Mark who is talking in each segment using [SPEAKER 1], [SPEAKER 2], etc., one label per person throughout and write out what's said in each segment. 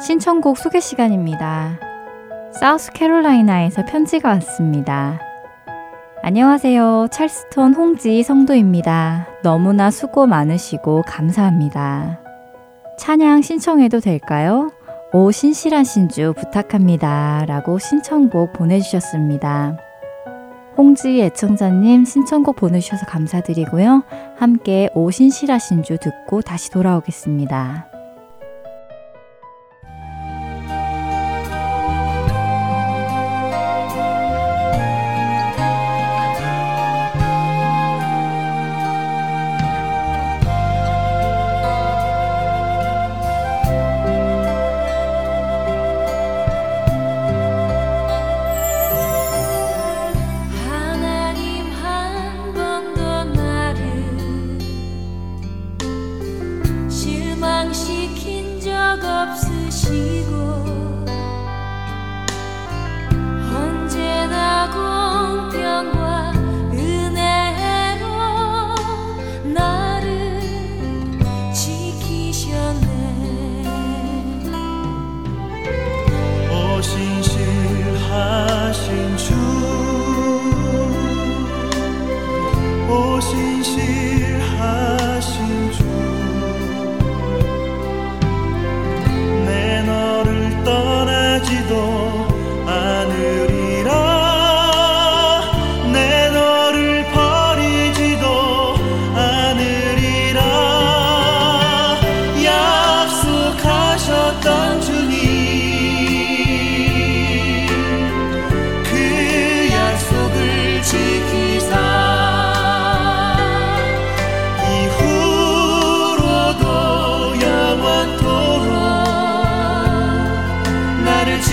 [SPEAKER 1] 신청곡 소개 시간입니다. 사우스캐롤라이나에서 편지가 왔습니다. 안녕하세요. 찰스톤 홍지 성도입니다. 너무나 수고 많으시고 감사합니다. 찬양 신청해도 될까요? 오 신실한 신주 부탁합니다. 라고 신청곡 보내주셨습니다. 홍지 애청자님 신청곡 보내주셔서 감사드리고요. 함께 오 신실한 신주 듣고 다시 돌아오겠습니다.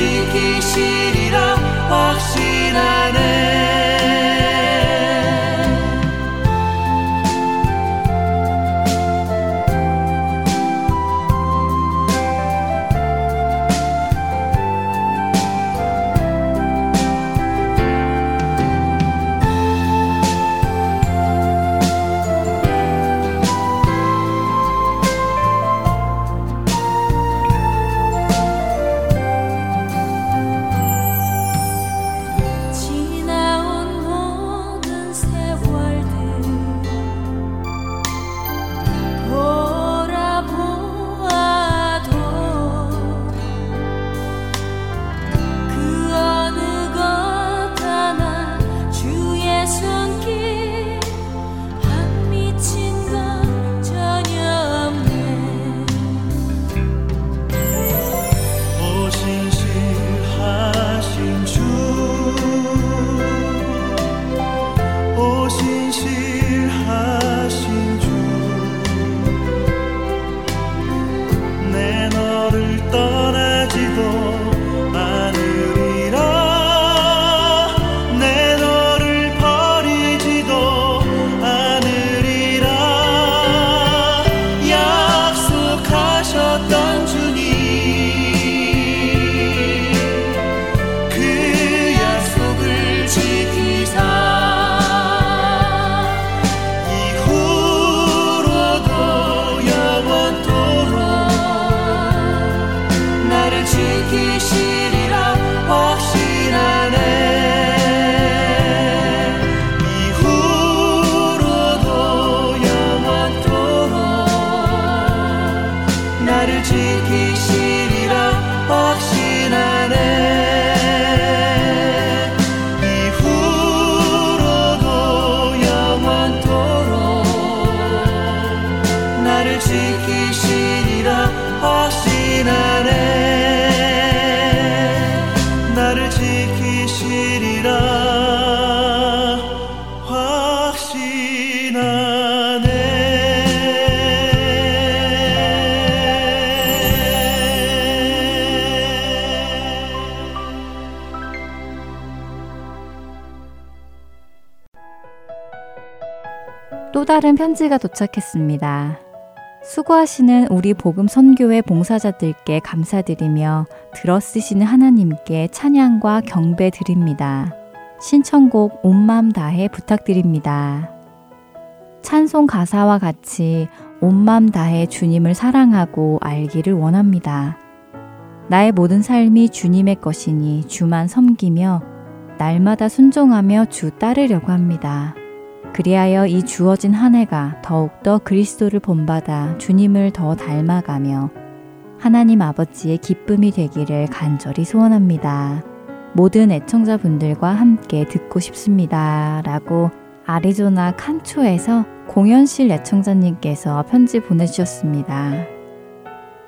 [SPEAKER 1] 지키시리라 확신하네. 다른 편지가 도착했습니다. 수고하시는 우리 복음 선교회 봉사자들께 감사드리며 들어쓰시는 하나님께 찬양과 경배 드립니다. 신청곡 온 맘 다해 부탁드립니다. 찬송 가사와 같이 온 맘 다해 주님을 사랑하고 알기를 원합니다.
[SPEAKER 2] 나의 모든 삶이 주님의 것이니 주만 섬기며 날마다 순종하며 주 따르려고 합니다. 그리하여 이 주어진 한 해가 더욱더 그리스도를 본받아 주님을 더 닮아가며 하나님 아버지의 기쁨이 되기를 간절히 소원합니다. 모든 애청자분들과 함께 듣고 싶습니다. 라고 아리조나 칸초에서 공연실 애청자님께서 편지 보내주셨습니다.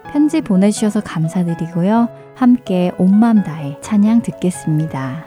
[SPEAKER 2] 편지 보내주셔서 감사드리고요. 함께 온맘 다해 찬양 듣겠습니다.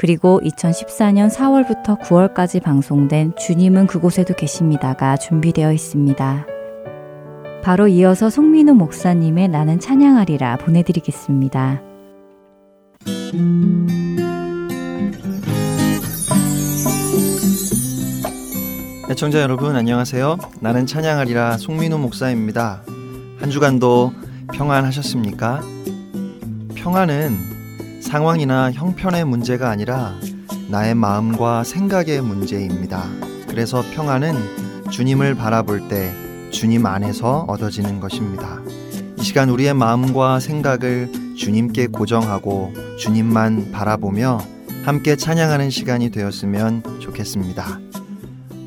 [SPEAKER 1] 그리고 2014년 4월부터 9월까지 방송된 주님은 그곳에도 계십니다가 준비되어 있습니다. 바로 이어서 송민우 목사님의 나는 찬양하리라 보내드리겠습니다.
[SPEAKER 3] 애청자 여러분 안녕하세요. 나는 찬양하리라 송민우 목사입니다. 한 주간도 평안하셨습니까? 평안은 상황이나 형편의 문제가 아니라 나의 마음과 생각의 문제입니다. 그래서 평안은 주님을 바라볼 때 주님 안에서 얻어지는 것입니다. 이 시간 우리의 마음과 생각을 주님께 고정하고 주님만 바라보며 함께 찬양하는 시간이 되었으면 좋겠습니다.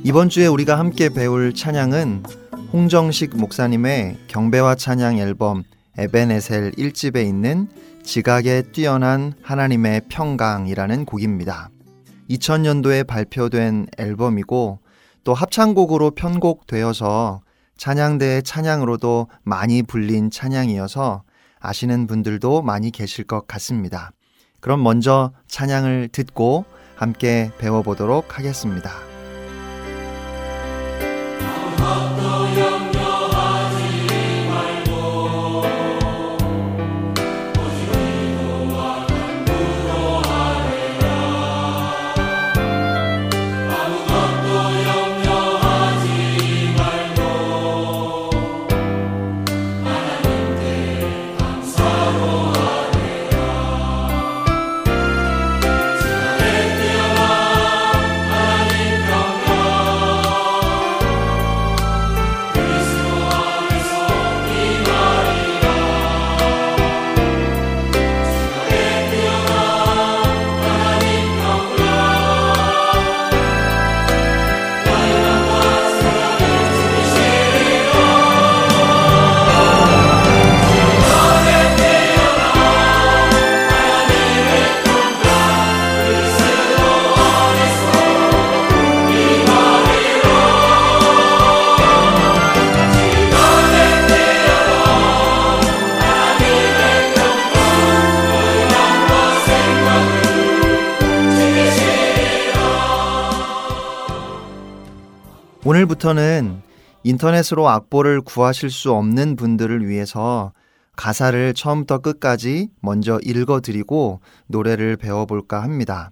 [SPEAKER 3] 이번 주에 우리가 함께 배울 찬양은 홍정식 목사님의 경배와 찬양 앨범 에베네셀 1집에 있는 지각에 뛰어난 하나님의 평강이라는 곡입니다. 2000년도에 발표된 앨범이고 또 합창곡으로 편곡되어서 찬양대의 찬양으로도 많이 불린 찬양이어서 아시는 분들도 많이 계실 것 같습니다. 그럼 먼저 찬양을 듣고 함께 배워보도록 하겠습니다. 오늘부터는 인터넷으로 악보를 구하실 수 없는 분들을 위해서 가사를 처음부터 끝까지 먼저 읽어드리고 노래를 배워볼까 합니다.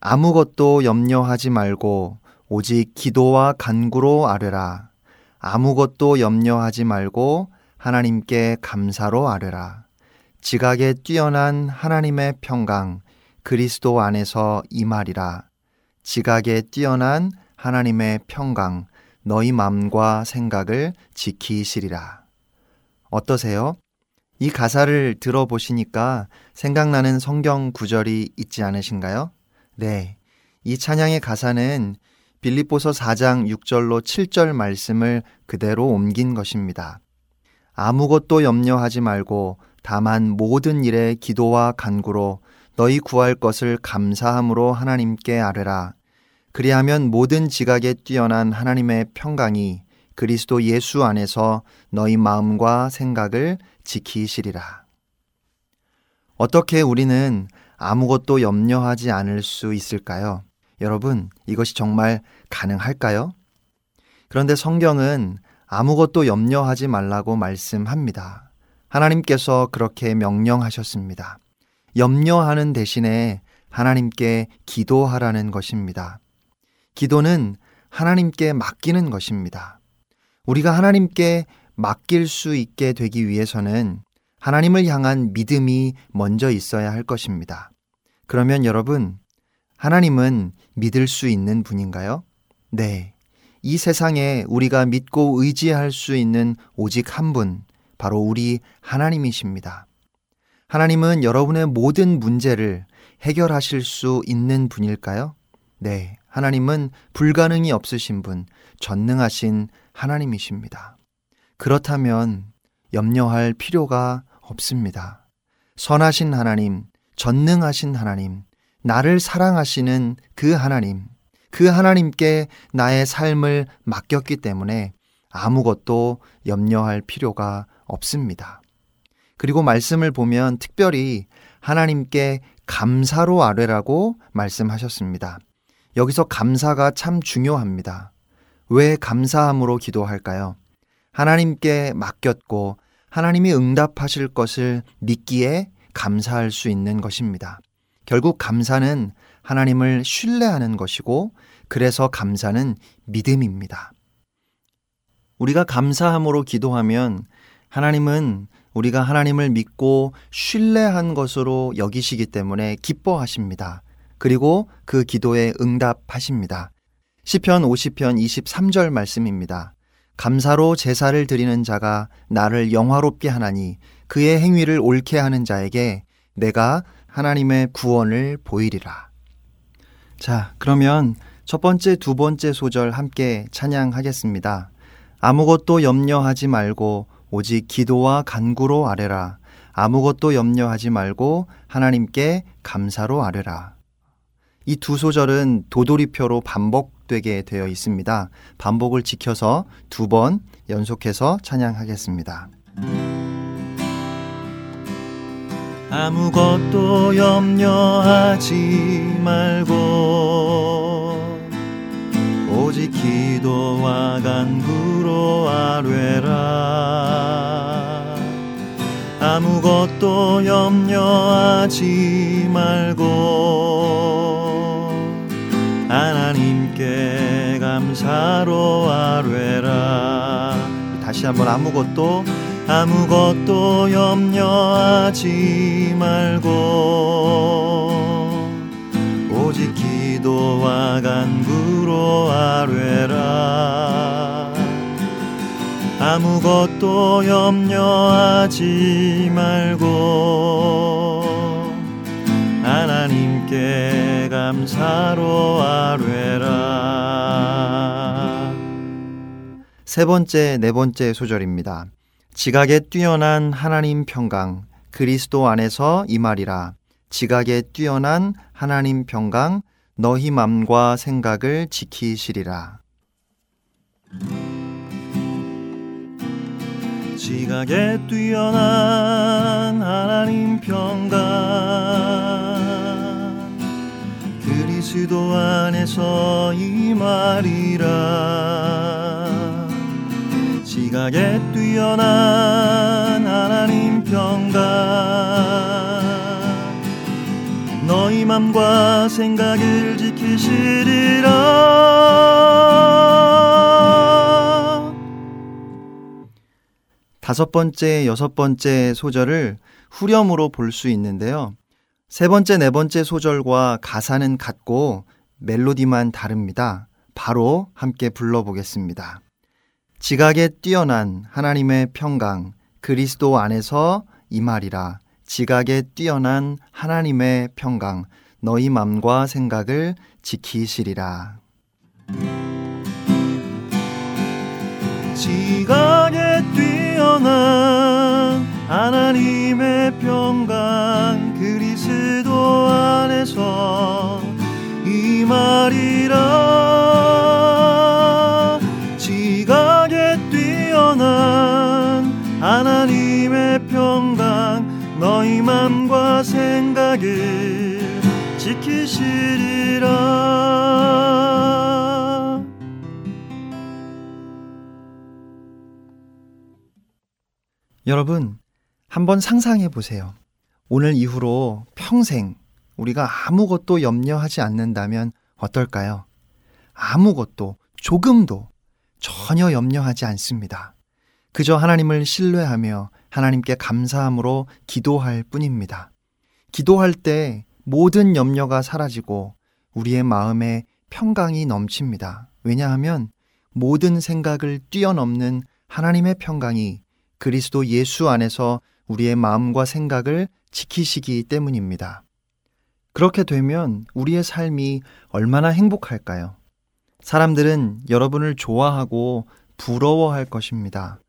[SPEAKER 3] 아무것도 염려하지 말고 오직 기도와 간구로 아뢰라. 아무것도 염려하지 말고 하나님께 감사로 아뢰라. 지각에 뛰어난 하나님의 평강 그리스도 안에서 임하리라. 지각에 뛰어난 하나님의 평강, 너희 마음과 생각을 지키시리라. 어떠세요? 이 가사를 들어보시니까 생각나는 성경 구절이 있지 않으신가요? 네. 이 찬양의 가사는 빌립보서 4장 6절로 7절 말씀을 그대로 옮긴 것입니다. 아무것도 염려하지 말고 다만 모든 일에 기도와 간구로 너희 구할 것을 감사함으로 하나님께 아뢰라. 그리하면 모든 지각에 뛰어난 하나님의 평강이 그리스도 예수 안에서 너희 마음과 생각을 지키시리라. 어떻게 우리는 아무것도 염려하지 않을 수 있을까요? 여러분, 이것이 정말 가능할까요? 그런데 성경은 아무것도 염려하지 말라고 말씀합니다. 하나님께서 그렇게 명령하셨습니다. 염려하는 대신에 하나님께 기도하라는 것입니다. 기도는 하나님께 맡기는 것입니다. 우리가 하나님께 맡길 수 있게 되기 위해서는 하나님을 향한 믿음이 먼저 있어야 할 것입니다. 그러면 여러분, 하나님은 믿을 수 있는 분인가요? 네. 이 세상에 우리가 믿고 의지할 수 있는 오직 한 분, 바로 우리 하나님이십니다. 하나님은 여러분의 모든 문제를 해결하실 수 있는 분일까요? 네. 하나님은 불가능이 없으신 분, 전능하신 하나님이십니다. 그렇다면 염려할 필요가 없습니다. 선하신 하나님, 전능하신 하나님, 나를 사랑하시는 그 하나님, 그 하나님께 나의 삶을 맡겼기 때문에 아무것도 염려할 필요가 없습니다. 그리고 말씀을 보면 특별히 하나님께 감사로 아뢰라고 말씀하셨습니다. 여기서 감사가 참 중요합니다. 왜 감사함으로 기도할까요? 하나님께 맡겼고 하나님이 응답하실 것을 믿기에 감사할 수 있는 것입니다. 결국 감사는 하나님을 신뢰하는 것이고 그래서 감사는 믿음입니다. 우리가 감사함으로 기도하면 하나님은 우리가 하나님을 믿고 신뢰한 것으로 여기시기 때문에 기뻐하십니다. 그리고 그 기도에 응답하십니다. 시편 50편 23절 말씀입니다. 감사로 제사를 드리는 자가 나를 영화롭게 하나니 그의 행위를 옳게 하는 자에게 내가 하나님의 구원을 보이리라. 자, 그러면 첫 번째, 두 번째 소절 함께 찬양하겠습니다. 아무것도 염려하지 말고 오직 기도와 간구로 아뢰라. 아무것도 염려하지 말고 하나님께 감사로 아뢰라. 이 두 소절은 도돌이표로 반복되게 되어 있습니다. 반복을 지켜서 두 번 연속해서 찬양하겠습니다.
[SPEAKER 4] 아무것도 염려하지 말고 오직 기도와 간구로 아뢰라 아무것도 염려하지 말고 하나님께 감사로 아뢰라.
[SPEAKER 3] 다시 한번 아무것도
[SPEAKER 4] 아무것도 염려하지 말고 오직 기도와 간구로 아뢰라. 아무것도 염려하지 말고 하나님께 감사로 아뢰라.
[SPEAKER 3] 세 번째, 네 번째 소절입니다. 지각에 뛰어난 하나님 평강 그리스도 안에서 이 말이라. 지각에 뛰어난 하나님 평강 너희 맘과 생각을 지키시리라.
[SPEAKER 4] 지각에 뛰어난 하나님 평강 그리스도 안에서 이 말이라. 지각에 뛰어난 하나님 평강 너희 맘과 생각을 지키시리라.
[SPEAKER 3] 다섯 번째, 여섯 번째 소절을 후렴으로 볼 수 있는데요. 세 번째, 네 번째 소절과 가사는 같고 멜로디만 다릅니다. 바로 함께 불러보겠습니다. 지각에 뛰어난 하나님의 평강, 그리스도 안에서 이 말이라. 지각에 뛰어난 하나님의 평강, 너희 맘과 생각을 지키시리라.
[SPEAKER 4] 지각에 뛰어난 하나님의 평강 그리스도 안에서 이 말이라 지각에 뛰어난 하나님의 평강 너희 맘과 생각을 지키시리라
[SPEAKER 3] 여러분, 한번 상상해 보세요. 오늘 이후로 평생 우리가 아무것도 염려하지 않는다면 어떨까요? 아무것도, 조금도 전혀 염려하지 않습니다. 그저 하나님을 신뢰하며 하나님께 감사함으로 기도할 뿐입니다. 기도할 때 모든 염려가 사라지고 우리의 마음에 평강이 넘칩니다. 왜냐하면 모든 생각을 뛰어넘는 하나님의 평강이 그리스도 예수 안에서 우리의 마음과 생각을 지키시기 때문입니다. 그렇게 되면 우리의 삶이 얼마나 행복할까요? 사람들은 여러분을 좋아하고 부러워할 것입니다.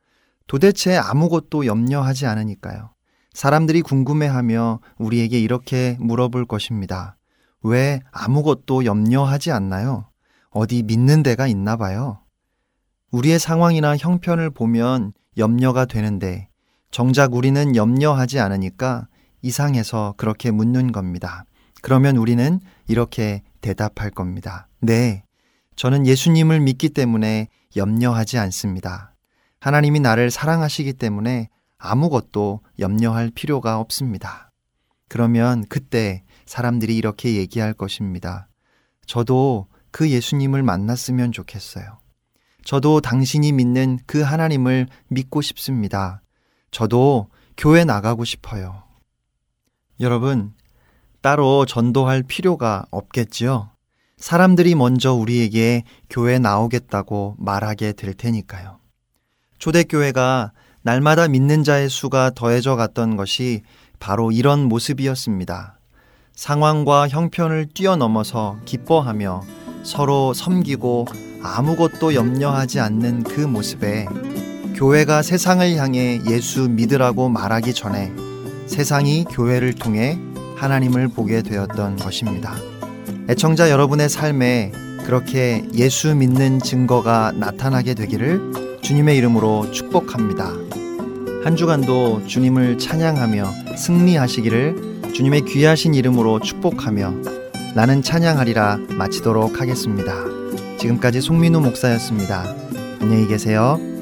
[SPEAKER 3] 도대체 아무것도 염려하지 않으니까요. 사람들이 궁금해하며 우리에게 이렇게 물어볼 것입니다. 왜 아무것도 염려하지 않나요? 어디 믿는 데가 있나 봐요. 우리의 상황이나 형편을 보면 염려가 되는데 정작 우리는 염려하지 않으니까 이상해서 그렇게 묻는 겁니다. 그러면 우리는 이렇게 대답할 겁니다. 네. 저는 예수님을 믿기 때문에 염려하지 않습니다. 하나님이 나를 사랑하시기 때문에 아무것도 염려할 필요가 없습니다. 그러면 그때 사람들이 이렇게 얘기할 것입니다. 저도 그 예수님을 만났으면 좋겠어요. 저도 당신이 믿는 그 하나님을 믿고 싶습니다. 저도 교회 나가고 싶어요. 여러분, 따로 전도할 필요가 없겠지요? 사람들이 먼저 우리에게 교회 나오겠다고 말하게 될 테니까요. 초대교회가 날마다 믿는 자의 수가 더해져 갔던 것이 바로 이런 모습이었습니다. 상황과 형편을 뛰어넘어서 기뻐하며 서로 섬기고 아무것도 염려하지 않는 그 모습에 교회가 세상을 향해 예수 믿으라고 말하기 전에 세상이 교회를 통해 하나님을 보게 되었던 것입니다. 애청자 여러분의 삶에 그렇게 예수 믿는 증거가 나타나게 되기를 주님의 이름으로 축복합니다. 한 주간도 주님을 찬양하며 승리하시기를 주님의 귀하신 이름으로 축복하며 나는 찬양하리라 마치도록 하겠습니다. 지금까지 송민우 목사였습니다. 안녕히 계세요.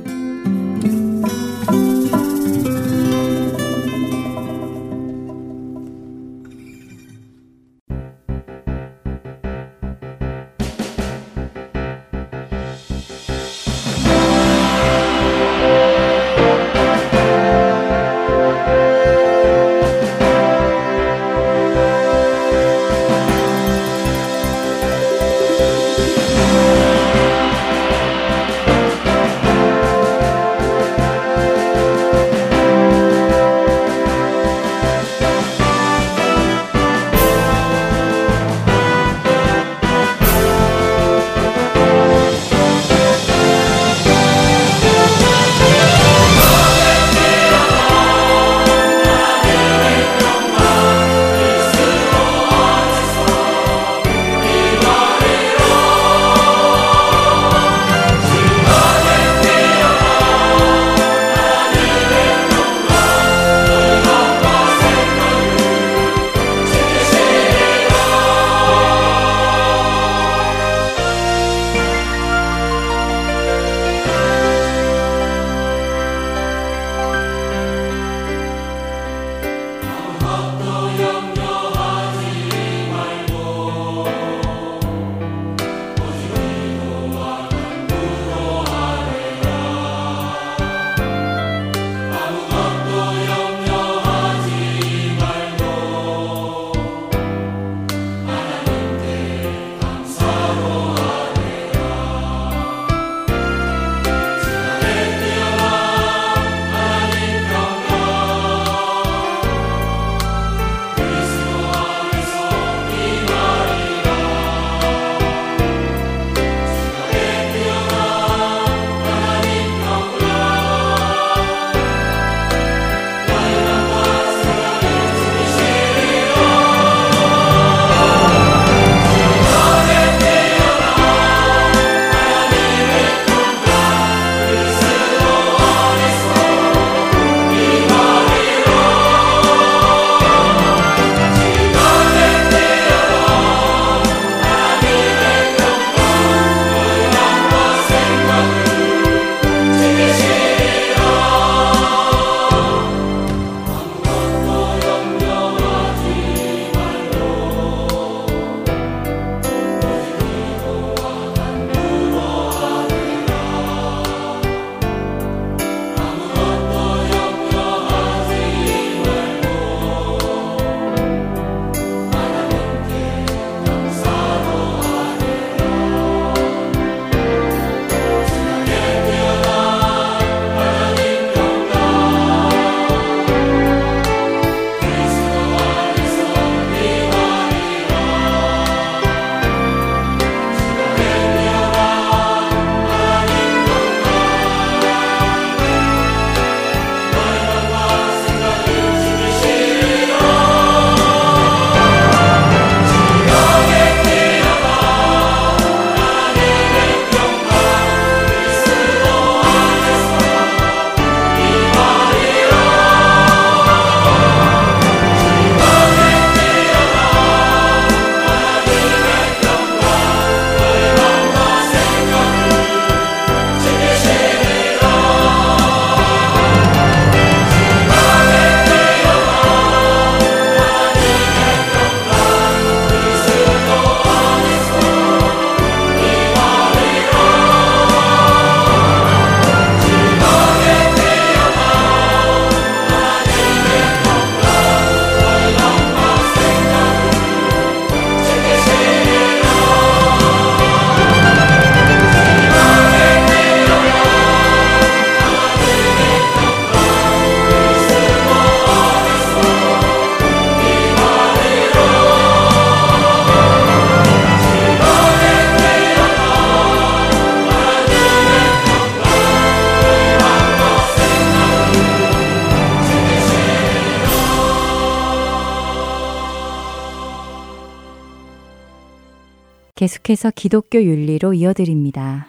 [SPEAKER 1] 계속해서 기독교 윤리로 이어드립니다.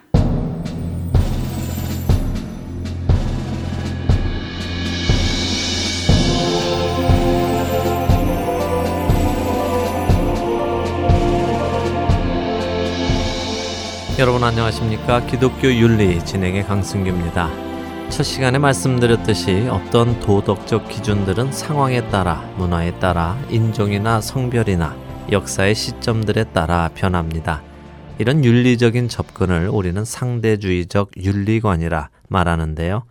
[SPEAKER 5] 여러분 안녕하십니까? 기독교 윤리 진행의 강승규입니다. 첫 시간에 말씀드렸듯이 어떤 도덕적 기준들은 상황에 따라, 문화에 따라, 인종이나 성별이나 역사의 시점들에 따라 변합니다. 이런 윤리적인 접근을 우리는 상대주의적 윤리관이라 말하는데요.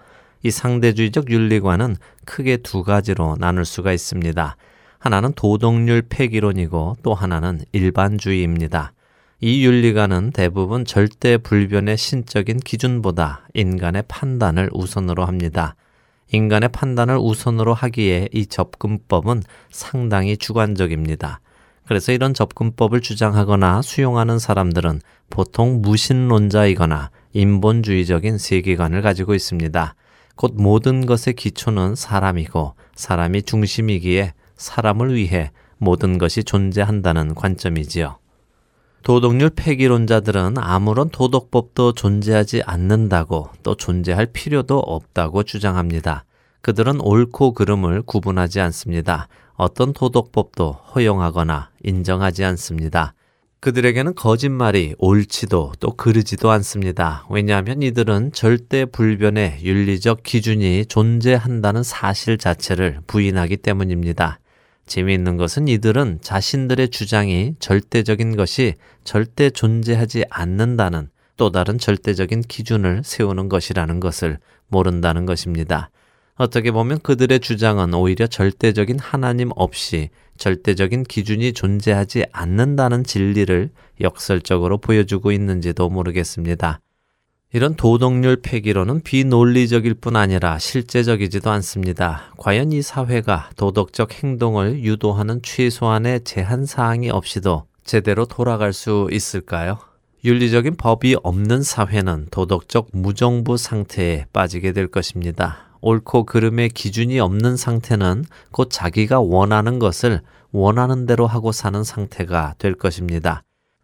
[SPEAKER 5] 이 상대주의적 윤리관은 크게 두 가지로 나눌 수가 있습니다. 하나는 도덕률 폐기론이고 또 하나는 일반주의입니다. 이 윤리관은 대부분 절대 불변의 신적인 기준보다 인간의 판단을 우선으로 합니다. 인간의 판단을 우선으로 하기에 이 접근법은 상당히 주관적입니다. 그래서 이런 접근법을 주장하거나 수용하는 사람들은 보통 무신론자이거나 인본주의적인 세계관을 가지고 있습니다. 곧 모든 것의 기초는 사람이고 사람이 중심이기에 사람을 위해 모든 것이 존재한다는 관점이지요. 도덕률 폐기론자들은 아무런 도덕법도 존재하지 않는다고 또 존재할 필요도 없다고 주장합니다. 그들은 옳고 그름을 구분하지 않습니다. 어떤 도덕법도 허용하거나 인정하지 않습니다. 그들에게는 거짓말이 옳지도 또 그르지도 않습니다. 왜냐하면 이들은 절대 불변의 윤리적 기준이 존재한다는 사실 자체를 부인하기 때문입니다. 재미있는 것은 이들은 자신들의 주장이 절대적인 것이 절대 존재하지 않는다는 또 다른 절대적인 기준을 세우는 것이라는 것을 모른다는 것입니다. 어떻게 보면 그들의 주장은 오히려 절대적인 하나님 없이 절대적인 기준이 존재하지 않는다는 진리를 역설적으로 보여주고 있는지도 모르겠습니다. 이런 도덕률 폐기로는 비논리적일 뿐 아니라 실제적이지도 않습니다. 과연 이 사회가 도덕적 행동을 유도하는 최소한의 제한 사항이 없이도 제대로 돌아갈 수 있을까요? 윤리적인 법이 없는 사회는 도덕적 무정부 상태에 빠지게 될 것입니다. 옳고 그름의 기준이 없는 상태는 곧 자기가 원하는 것을 원하는 대로 하고 사는 상태가 될 것입니다.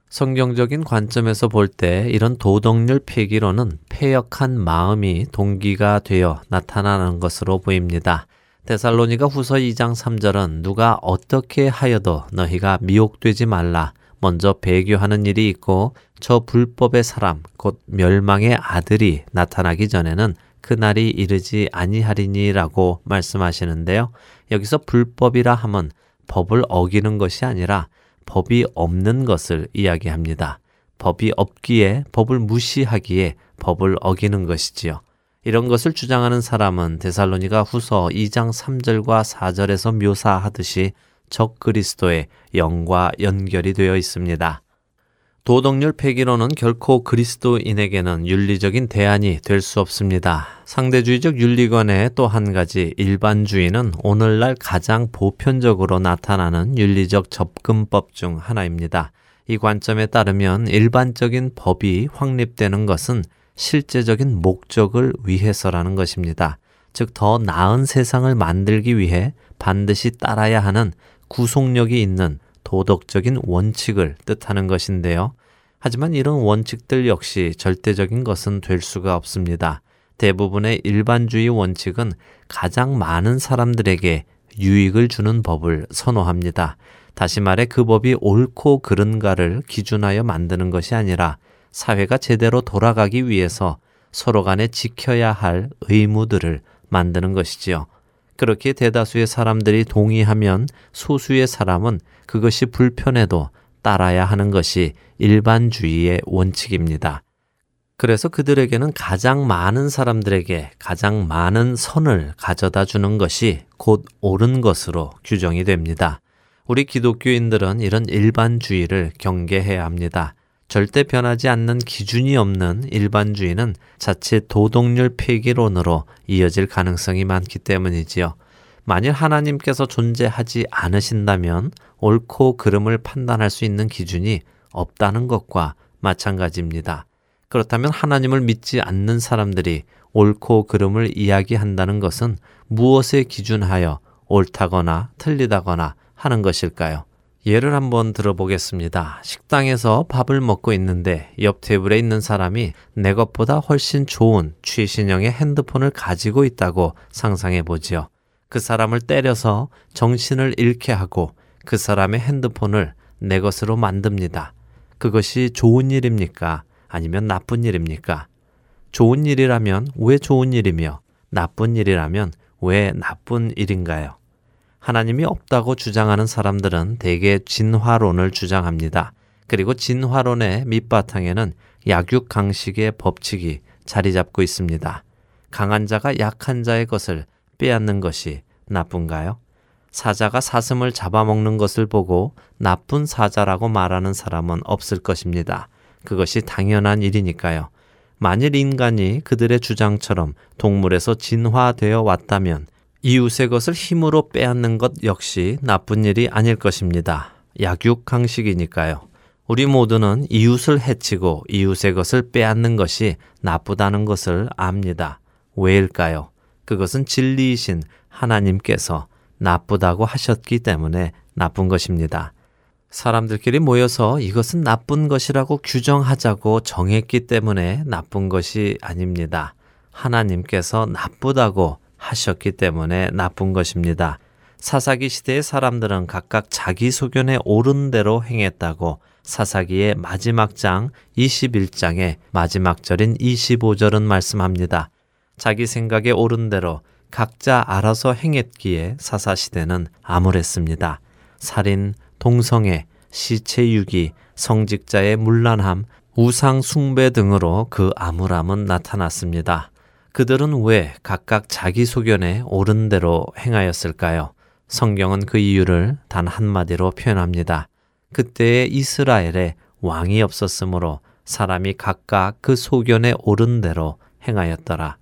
[SPEAKER 5] 성경적인 관점에서 볼 때 이런 도덕률 폐기로는 폐역한 마음이 동기가 되어 나타나는 것으로 보입니다. 데살로니가 후서 2장 3절은 누가 어떻게 하여도 너희가 미혹되지 말라. 먼저 배교하는 일이 있고 저 불법의 사람 곧 멸망의 아들이 나타나기 전에는 그날이 이르지 아니하리니라고 말씀하시는데요. 여기서 불법이라 함은 법을 어기는 것이 아니라 법이 없는 것을 이야기합니다. 법이 없기에 법을 무시하기에 법을 어기는 것이지요. 이런 것을 주장하는 사람은 데살로니가 후서 2장 3절과 4절에서 묘사하듯이 적 그리스도의 영과 연결이 되어 있습니다. 도덕률 폐기로는 결코 그리스도인에게는 윤리적인 대안이 될 수 없습니다. 상대주의적 윤리관의 또 한 가지 일반주의는 오늘날 가장 보편적으로 나타나는 윤리적 접근법 중 하나입니다. 이 관점에 따르면 일반적인 법이 확립되는 것은 실제적인 목적을 위해서라는 것입니다. 즉, 더 나은 세상을 만들기 위해 반드시 따라야 하는 구속력이 있는 도덕적인 원칙을 뜻하는 것인데요. 하지만 이런 원칙들 역시 절대적인 것은 될 수가 없습니다. 대부분의 일반주의 원칙은 가장 많은 사람들에게 유익을 주는 법을 선호합니다. 다시 말해 그 법이 옳고 그른가를 기준하여 만드는 것이 아니라 사회가 제대로 돌아가기 위해서 서로 간에 지켜야 할 의무들을 만드는 것이지요. 그렇게 대다수의 사람들이 동의하면 소수의 사람은 그것이 불편해도 따라야 하는 것이 일반주의의 원칙입니다. 그래서 그들에게는 가장 많은 사람들에게 가장 많은 선을 가져다 주는 것이 곧 옳은 것으로 규정이 됩니다. 우리 기독교인들은 이런 일반주의를 경계해야 합니다. 절대 변하지 않는 기준이 없는 일반주의는 자칫 도덕률 폐기론으로 이어질 가능성이 많기 때문이지요. 만일 하나님께서 존재하지 않으신다면 옳고 그름을 판단할 수 있는 기준이 없다는 것과 마찬가지입니다. 그렇다면 하나님을 믿지 않는 사람들이 옳고 그름을 이야기한다는 것은 무엇에 기준하여 옳다거나 틀리다거나 하는 것일까요? 예를 한번 들어보겠습니다. 식당에서 밥을 먹고 있는데 옆 테이블에 있는 사람이 내 것보다 훨씬 좋은 최신형의 핸드폰을 가지고 있다고 상상해 보지요. 그 사람을 때려서 정신을 잃게 하고 그 사람의 핸드폰을 내 것으로 만듭니다. 그것이 좋은 일입니까? 아니면 나쁜 일입니까? 좋은 일이라면 왜 좋은 일이며 나쁜 일이라면 왜 나쁜 일인가요? 하나님이 없다고 주장하는 사람들은 대개 진화론을 주장합니다. 그리고 진화론의 밑바탕에는 약육강식의 법칙이 자리 잡고 있습니다. 강한 자가 약한 자의 것을 빼앗는 것이 나쁜가요? 사자가 사슴을 잡아먹는 것을 보고 나쁜 사자라고 말하는 사람은 없을 것입니다. 그것이 당연한 일이니까요. 만일 인간이 그들의 주장처럼 동물에서 진화되어 왔다면 이웃의 것을 힘으로 빼앗는 것 역시 나쁜 일이 아닐 것입니다. 약육강식이니까요. 우리 모두는 이웃을 해치고 이웃의 것을 빼앗는 것이 나쁘다는 것을 압니다. 왜일까요? 그것은 진리이신 하나님께서 나쁘다고 하셨기 때문에 나쁜 것입니다. 사람들끼리 모여서 이것은 나쁜 것이라고 규정하자고 정했기 때문에 나쁜 것이 아닙니다. 하나님께서 나쁘다고 하셨기 때문에 나쁜 것입니다. 사사기 시대의 사람들은 각각 자기 소견에 옳은 대로 행했다고 사사기의 마지막 장 21장의 마지막 절인 25절은 말씀합니다. 자기 생각에 옳은 대로 각자 알아서 행했기에 사사시대는 암울했습니다. 살인, 동성애, 시체 유기, 성직자의 문란함, 우상 숭배 등으로 그 암울함은 나타났습니다. 그들은 왜 각각 자기 소견에 옳은 대로 행하였을까요? 성경은 그 이유를 단 한마디로 표현합니다. 그때의 이스라엘에 왕이 없었으므로 사람이 각각 그 소견에 옳은 대로 행하였더라.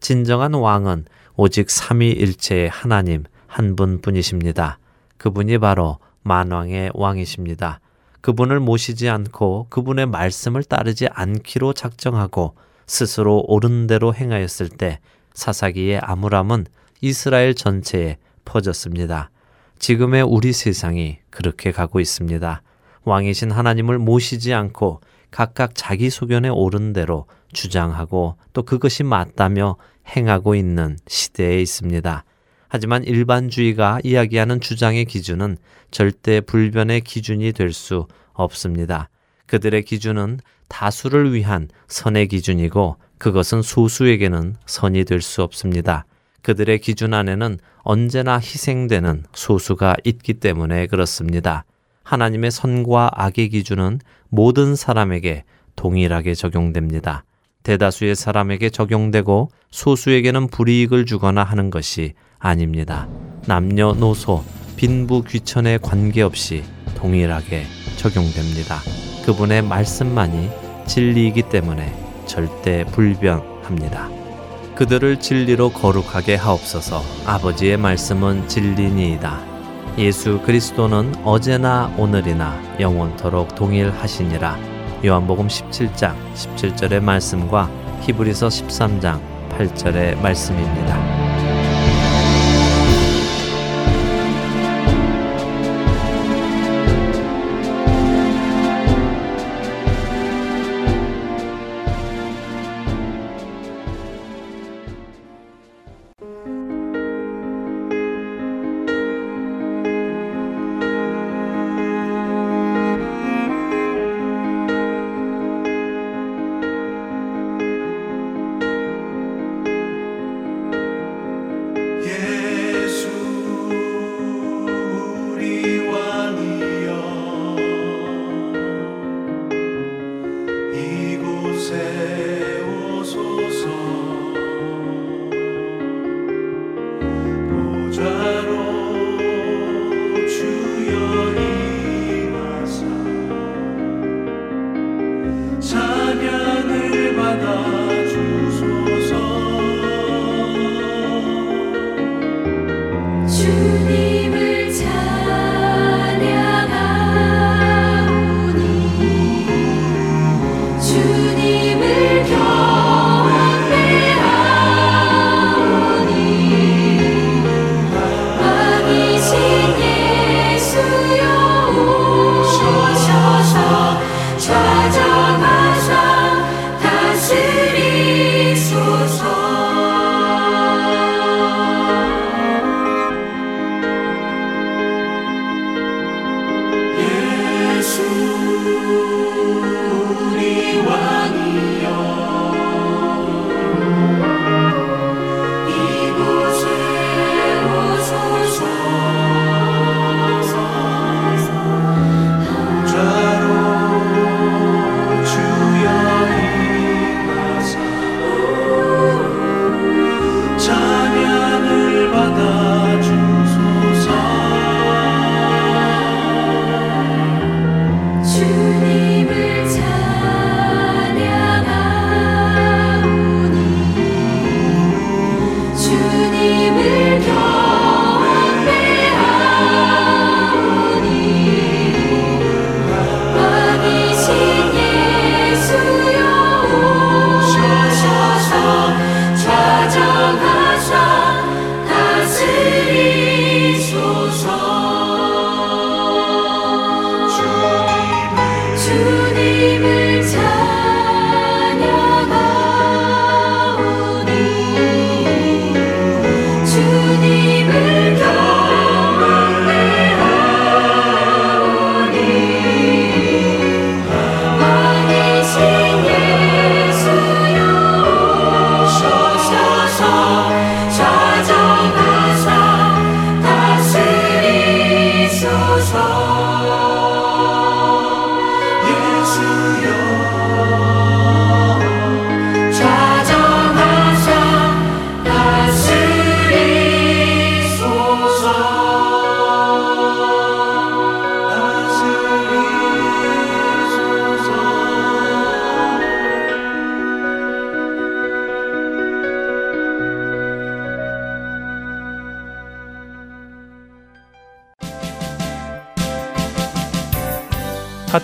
[SPEAKER 5] 진정한 왕은 오직 삼위일체의 하나님 한 분뿐이십니다. 그분이 바로 만왕의 왕이십니다. 그분을 모시지 않고 그분의 말씀을 따르지 않기로 작정하고 스스로 옳은 대로 행하였을 때 사사기의 암울함은 이스라엘 전체에 퍼졌습니다. 지금의 우리 세상이 그렇게 가고 있습니다. 왕이신 하나님을 모시지 않고 각각 자기 소견에 옳은 대로 주장하고 또 그것이 맞다며 행하고 있는 시대에 있습니다. 하지만 일반주의가 이야기하는 주장의 기준은 절대 불변의 기준이 될 수 없습니다. 그들의 기준은 다수를 위한 선의 기준이고 그것은 소수에게는 선이 될 수 없습니다. 그들의 기준 안에는 언제나 희생되는 소수가 있기 때문에 그렇습니다. 하나님의 선과 악의 기준은 모든 사람에게 동일하게 적용됩니다. 대다수의 사람에게 적용되고 소수에게는 불이익을 주거나 하는 것이 아닙니다. 남녀노소, 빈부 귀천에 관계없이 동일하게 적용됩니다. 그분의 말씀만이 진리이기 때문에 절대 불변합니다. 그들을 진리로 거룩하게 하옵소서 아버지의 말씀은 진리니이다. 예수 그리스도는 어제나 오늘이나 영원토록 동일하시니라. 요한복음 17장 17절의 말씀과 히브리서 13장 8절의 말씀입니다.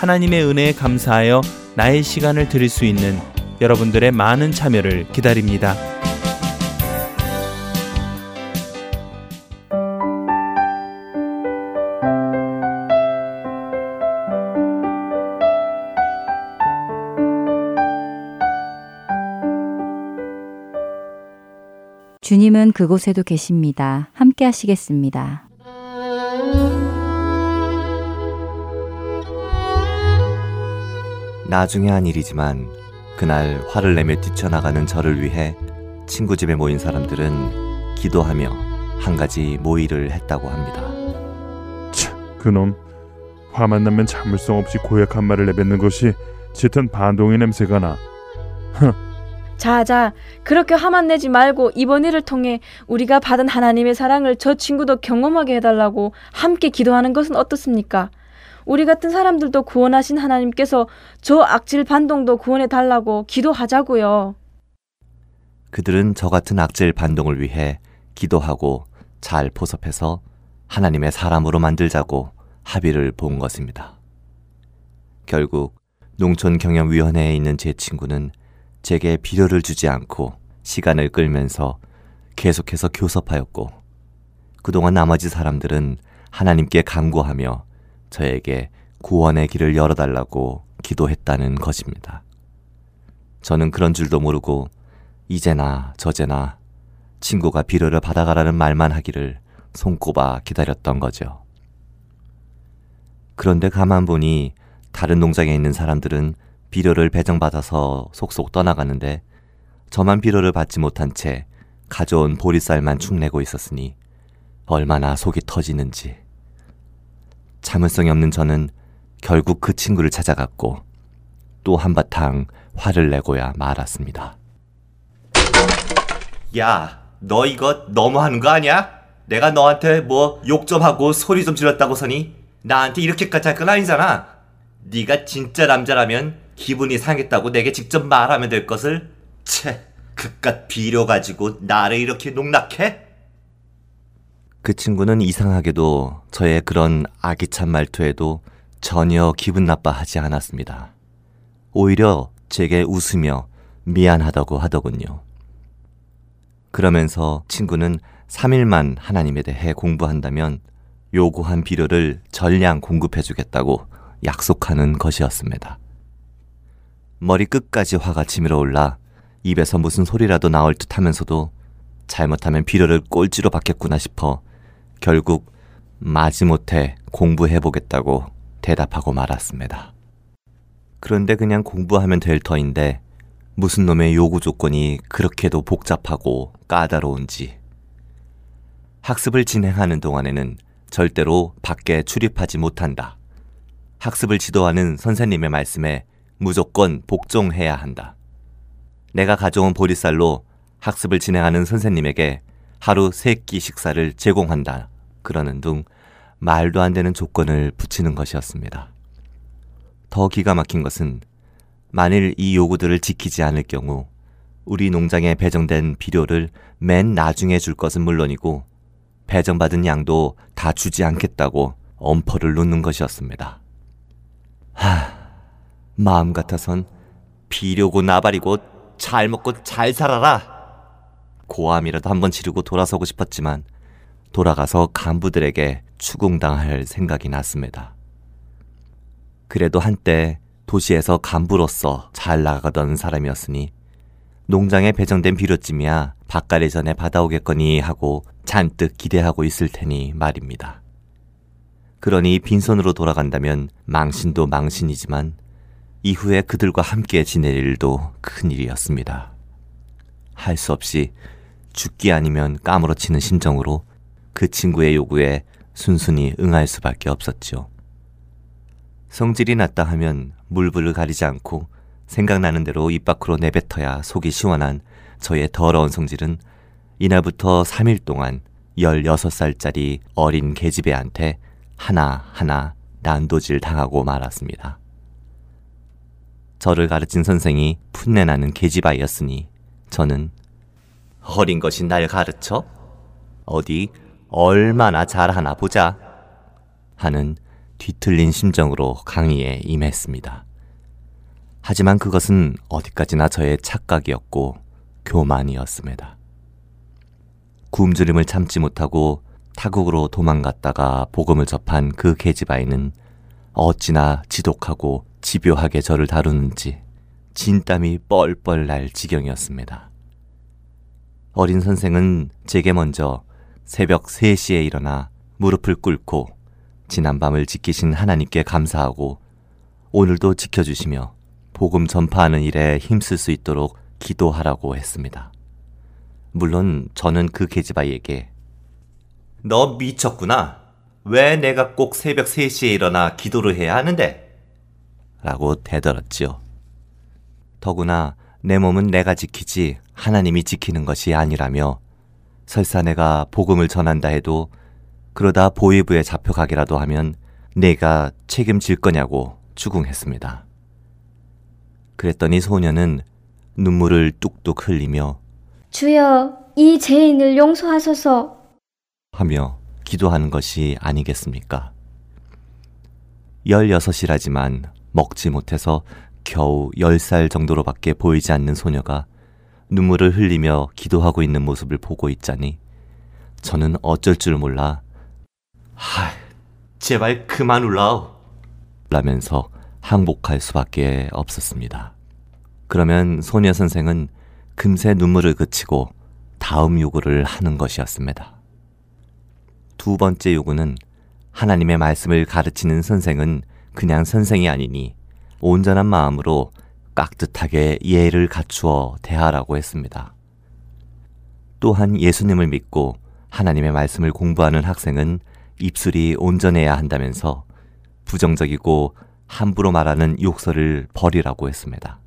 [SPEAKER 6] 하나님의 은혜에 감사하여 나의 시간을 드릴 수 있는 여러분들의 많은 참여를 기다립니다.
[SPEAKER 1] 주님은 그곳에도 계십니다. 함께 하시겠습니다.
[SPEAKER 7] 나중에 한 일이지만 그날 화를 내며 뛰쳐나가는 저를 위해 친구 집에 모인 사람들은 기도하며 한 가지 모의를 했다고 합니다.
[SPEAKER 8] 참, 그놈 화만 나면 참을성 없이 고약한 말을 내뱉는 것이 짙은 반동의 냄새가 나.
[SPEAKER 9] 자자, 그렇게 화만 내지 말고 이번 일을 통해 우리가 받은 하나님의 사랑을 저 친구도 경험하게 해달라고 함께 기도하는 것은 어떻습니까? 우리 같은 사람들도 구원하신 하나님께서 저 악질 반동도 구원해 달라고 기도하자고요.
[SPEAKER 7] 그들은 저 같은 악질 반동을 위해 기도하고 잘 포섭해서 하나님의 사람으로 만들자고 합의를 본 것입니다. 결국 농촌경영위원회에 있는 제 친구는 제게 비료를 주지 않고 시간을 끌면서 계속해서 교섭하였고 그동안 나머지 사람들은 하나님께 간구하며 저에게 구원의 길을 열어달라고 기도했다는 것입니다. 저는 그런 줄도 모르고 이제나 저제나 친구가 비료를 받아가라는 말만 하기를 손꼽아 기다렸던 거죠. 그런데 가만 보니 다른 농장에 있는 사람들은 비료를 배정받아서 속속 떠나가는데 저만 비료를 받지 못한 채 가져온 보리쌀만 축내고 있었으니 얼마나 속이 터지는지. 참을성이 없는 저는 결국 그 친구를 찾아갔고 또 한바탕 화를 내고야 말았습니다. 야, 너 이거 너무하는 거 아니야? 내가 너한테 뭐 욕 좀 하고 소리 좀 질렀다고 서니 나한테 이렇게까지 할 건 아니잖아. 네가 진짜 남자라면 기분이 상했다고 내게 직접 말하면 될 것을 채 그깟 비료 가지고 나를 이렇게 농락해? 그 친구는 이상하게도 저의 그런 아기찬 말투에도 전혀 기분 나빠하지 않았습니다. 오히려 제게 웃으며 미안하다고 하더군요. 그러면서 친구는 3일만 하나님에 대해 공부한다면 요구한 비료를 전량 공급해 주겠다고 약속하는 것이었습니다. 머리 끝까지 화가 치밀어 올라 입에서 무슨 소리라도 나올 듯 하면서도 잘못하면 비료를 꼴찌로 받겠구나 싶어 결국 마지못해 공부해보겠다고 대답하고 말았습니다. 그런데 그냥 공부하면 될 터인데 무슨 놈의 요구 조건이 그렇게도 복잡하고 까다로운지. 학습을 진행하는 동안에는 절대로 밖에 출입하지 못한다. 학습을 지도하는 선생님의 말씀에 무조건 복종해야 한다. 내가 가져온 보리쌀로 학습을 진행하는 선생님에게 하루 세 끼 식사를 제공한다. 그러는 둥 말도 안 되는 조건을 붙이는 것이었습니다. 더 기가 막힌 것은 만일 이 요구들을 지키지 않을 경우 우리 농장에 배정된 비료를 맨 나중에 줄 것은 물론이고 배정받은 양도 다 주지 않겠다고 엄포를 놓는 것이었습니다. 하, 마음 같아선 비료고 나발이고 잘 먹고 잘 살아라. 고함이라도 한번 지르고 돌아서고 싶었지만 돌아가서 간부들에게 추궁당할 생각이 났습니다. 그래도 한때 도시에서 간부로서 잘 나가던 사람이었으니 농장에 배정된 비료쯤이야 밥가리 전에 받아오겠거니 하고 잔뜩 기대하고 있을 테니 말입니다. 그러니 빈손으로 돌아간다면 망신도 망신이지만 이후에 그들과 함께 지낼 일도 큰 일이었습니다. 할 수 없이 죽기 아니면 까무러치는 심정으로 그 친구의 요구에 순순히 응할 수밖에 없었죠. 성질이 낮다 하면 물불을 가리지 않고 생각나는 대로 입 밖으로 내뱉어야 속이 시원한 저의 더러운 성질은 이날부터 3일 동안 16살짜리 어린 계집애한테 하나하나 난도질 당하고 말았습니다. 저를 가르친 선생이 풋내나는 계집아이였으니 저는 어린 것이 날 가르쳐? 어디 얼마나 잘하나 보자 하는 뒤틀린 심정으로 강의에 임했습니다. 하지만 그것은 어디까지나 저의 착각이었고 교만이었습니다. 굶주림을 참지 못하고 타국으로 도망갔다가 복음을 접한 그 계집아이는 어찌나 지독하고 집요하게 저를 다루는지 진땀이 뻘뻘 날 지경이었습니다. 어린 선생은 제게 먼저 새벽 3시에 일어나 무릎을 꿇고 지난밤을 지키신 하나님께 감사하고 오늘도 지켜주시며 복음 전파하는 일에 힘쓸 수 있도록 기도하라고 했습니다. 물론 저는 그 계집아이에게 너 미쳤구나. 왜 내가 꼭 새벽 3시에 일어나 기도를 해야 하는데? 라고 대들었지요. 더구나 내 몸은 내가 지키지 하나님이 지키는 것이 아니라며 설사 내가 복음을 전한다 해도 그러다 보위부에 잡혀가기라도 하면 내가 책임질 거냐고 추궁했습니다. 그랬더니 소녀는 눈물을 뚝뚝 흘리며
[SPEAKER 10] 주여, 이 죄인을 용서하소서
[SPEAKER 7] 하며 기도하는 것이 아니겠습니까? 16이라지만 먹지 못해서 겨우 10살 정도로밖에 보이지 않는 소녀가 눈물을 흘리며 기도하고 있는 모습을 보고 있자니 저는 어쩔 줄 몰라 하, 제발 그만 울라오 라면서 항복할 수밖에 없었습니다. 그러면 소녀 선생은 금세 눈물을 그치고 다음 요구를 하는 것이었습니다. 두 번째 요구는 하나님의 말씀을 가르치는 선생은 그냥 선생이 아니니 온전한 마음으로 깍듯하게 예를 갖추어 대하라고 했습니다. 또한 예수님을 믿고 하나님의 말씀을 공부하는 학생은 입술이 온전해야 한다면서 부정적이고 함부로 말하는 욕설을 버리라고 했습니다.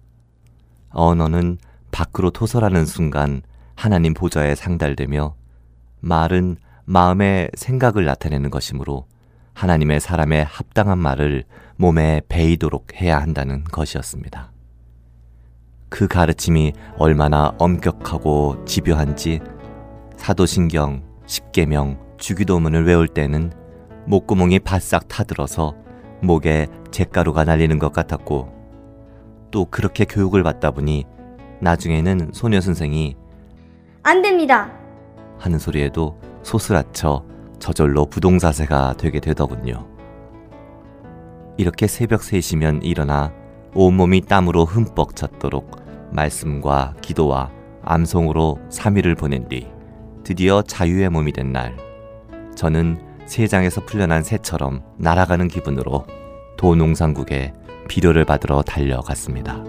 [SPEAKER 7] 언어는 밖으로 토설하는 순간 하나님 보좌에 상달되며 말은 마음의 생각을 나타내는 것이므로 하나님의 사람의 합당한 말을 몸에 배이도록 해야 한다는 것이었습니다. 그 가르침이 얼마나 엄격하고 집요한지 사도신경, 십계명, 주기도문을 외울 때는 목구멍이 바싹 타들어서 목에 잿가루가 날리는 것 같았고 또 그렇게 교육을 받다 보니 나중에는 소녀 선생이
[SPEAKER 10] 안 됩니다
[SPEAKER 7] 하는 소리에도 소스라쳐 저절로 부동자세가 되게 되더군요. 이렇게 새벽 3시면 일어나 온몸이 땀으로 흠뻑 젖도록 말씀과 기도와 암송으로 3일을 보낸 뒤 드디어 자유의 몸이 된 날, 저는 세장에서 풀려난 새처럼 날아가는 기분으로 도농상국에 비료를 받으러 달려갔습니다.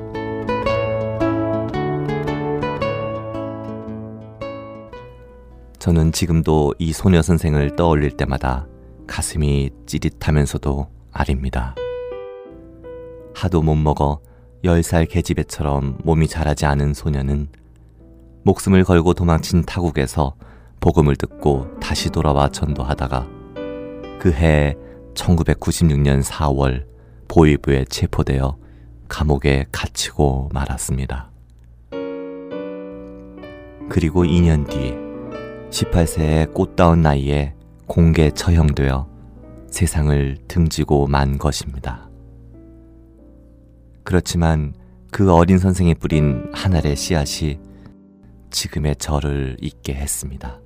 [SPEAKER 7] 저는 지금도 이 소녀 선생을 떠올릴 때마다 가슴이 찌릿하면서도 아립니다. 하도 못 먹어 10살 계집애처럼 몸이 자라지 않은 소녀는 목숨을 걸고 도망친 타국에서 복음을 듣고 다시 돌아와 전도하다가 그해 1996년 4월 보위부에 체포되어 감옥에 갇히고 말았습니다. 그리고 2년 뒤 18세의 꽃다운 나이에 공개 처형되어 세상을 등지고 만 것입니다. 그렇지만 그 어린 선생이 뿌린 하늘의 씨앗이 지금의 저를 있게 했습니다.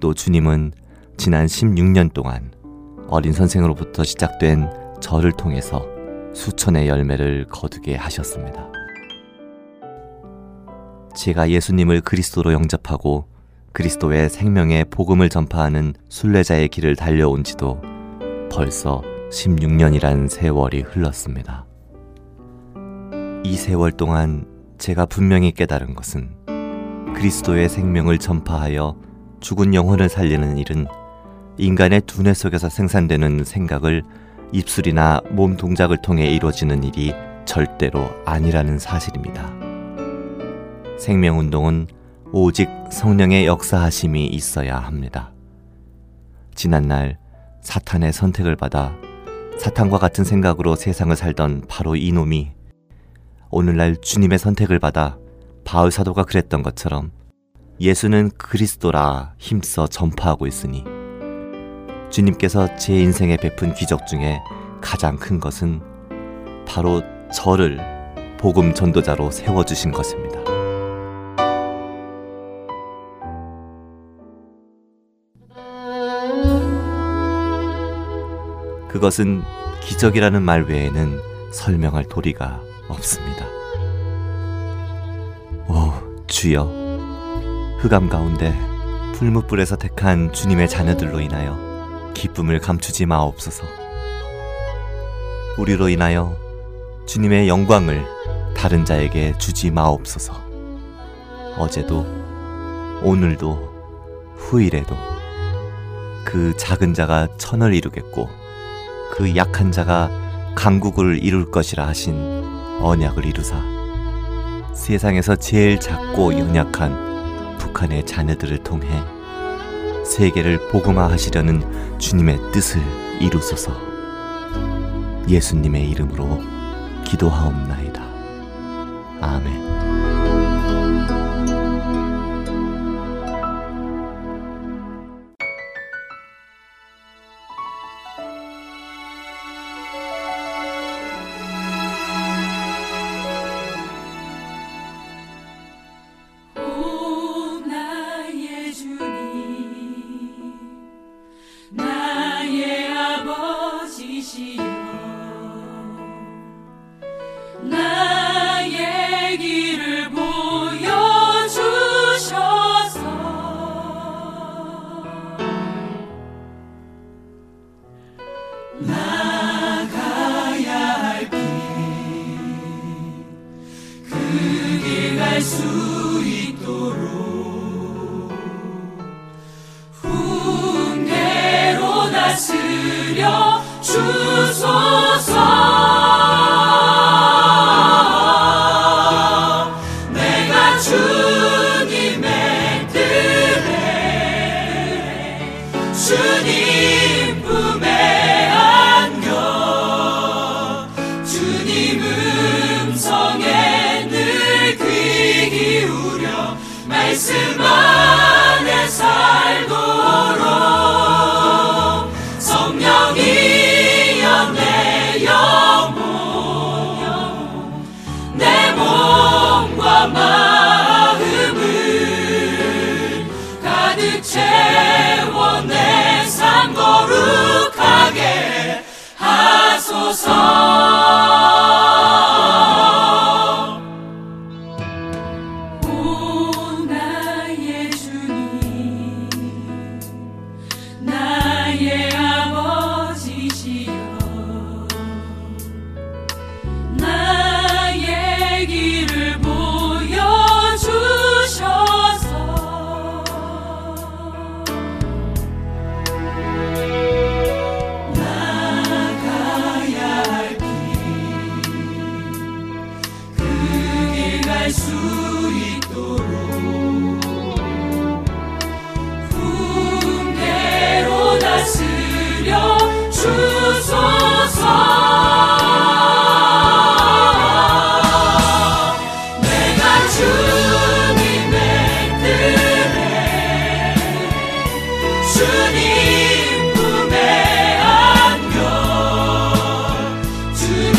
[SPEAKER 7] 또 주님은 지난 16년 동안 어린 선생으로부터 시작된 저를 통해서 수천의 열매를 거두게 하셨습니다. 제가 예수님을 그리스도로 영접하고 그리스도의 생명의 복음을 전파하는 순례자의 길을 달려온 지도 벌써 16년이란 세월이 흘렀습니다. 이 세월 동안 제가 분명히 깨달은 것은 그리스도의 생명을 전파하여 죽은 영혼을 살리는 일은 인간의 두뇌 속에서 생산되는 생각을
[SPEAKER 2] 입술이나 몸 동작을 통해 이루어지는 일이 절대로 아니라는 사실입니다. 생명운동은 오직 성령의 역사하심이 있어야 합니다. 지난날 사탄의 선택을 받아 사탄과 같은 생각으로 세상을 살던 바로 이놈이 오늘날 주님의 선택을 받아 바울 사도가 그랬던 것처럼 예수는 그리스도라 힘써 전파하고 있으니 주님께서 제 인생에 베푼 기적 중에 가장 큰 것은 바로 저를 복음 전도자로 세워주신 것입니다. 그것은 기적이라는 말 외에는 설명할 도리가 없습니다. 오, 주여, 흑암 가운데 풀무불에서 택한 주님의 자녀들로 인하여 기쁨을 감추지 마옵소서. 우리로 인하여 주님의 영광을 다른 자에게 주지 마옵소서. 어제도, 오늘도, 후일에도 그 작은 자가 천을 이루겠고 그 약한 자가 강국을 이룰 것이라 하신 언약을 이루사 세상에서 제일 작고 연약한 북한의 자녀들을 통해 세계를 복음화하시려는 주님의 뜻을 이루소서. 예수님의 이름으로 기도하옵나이다. 다스려 주소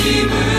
[SPEAKER 2] Redeemer.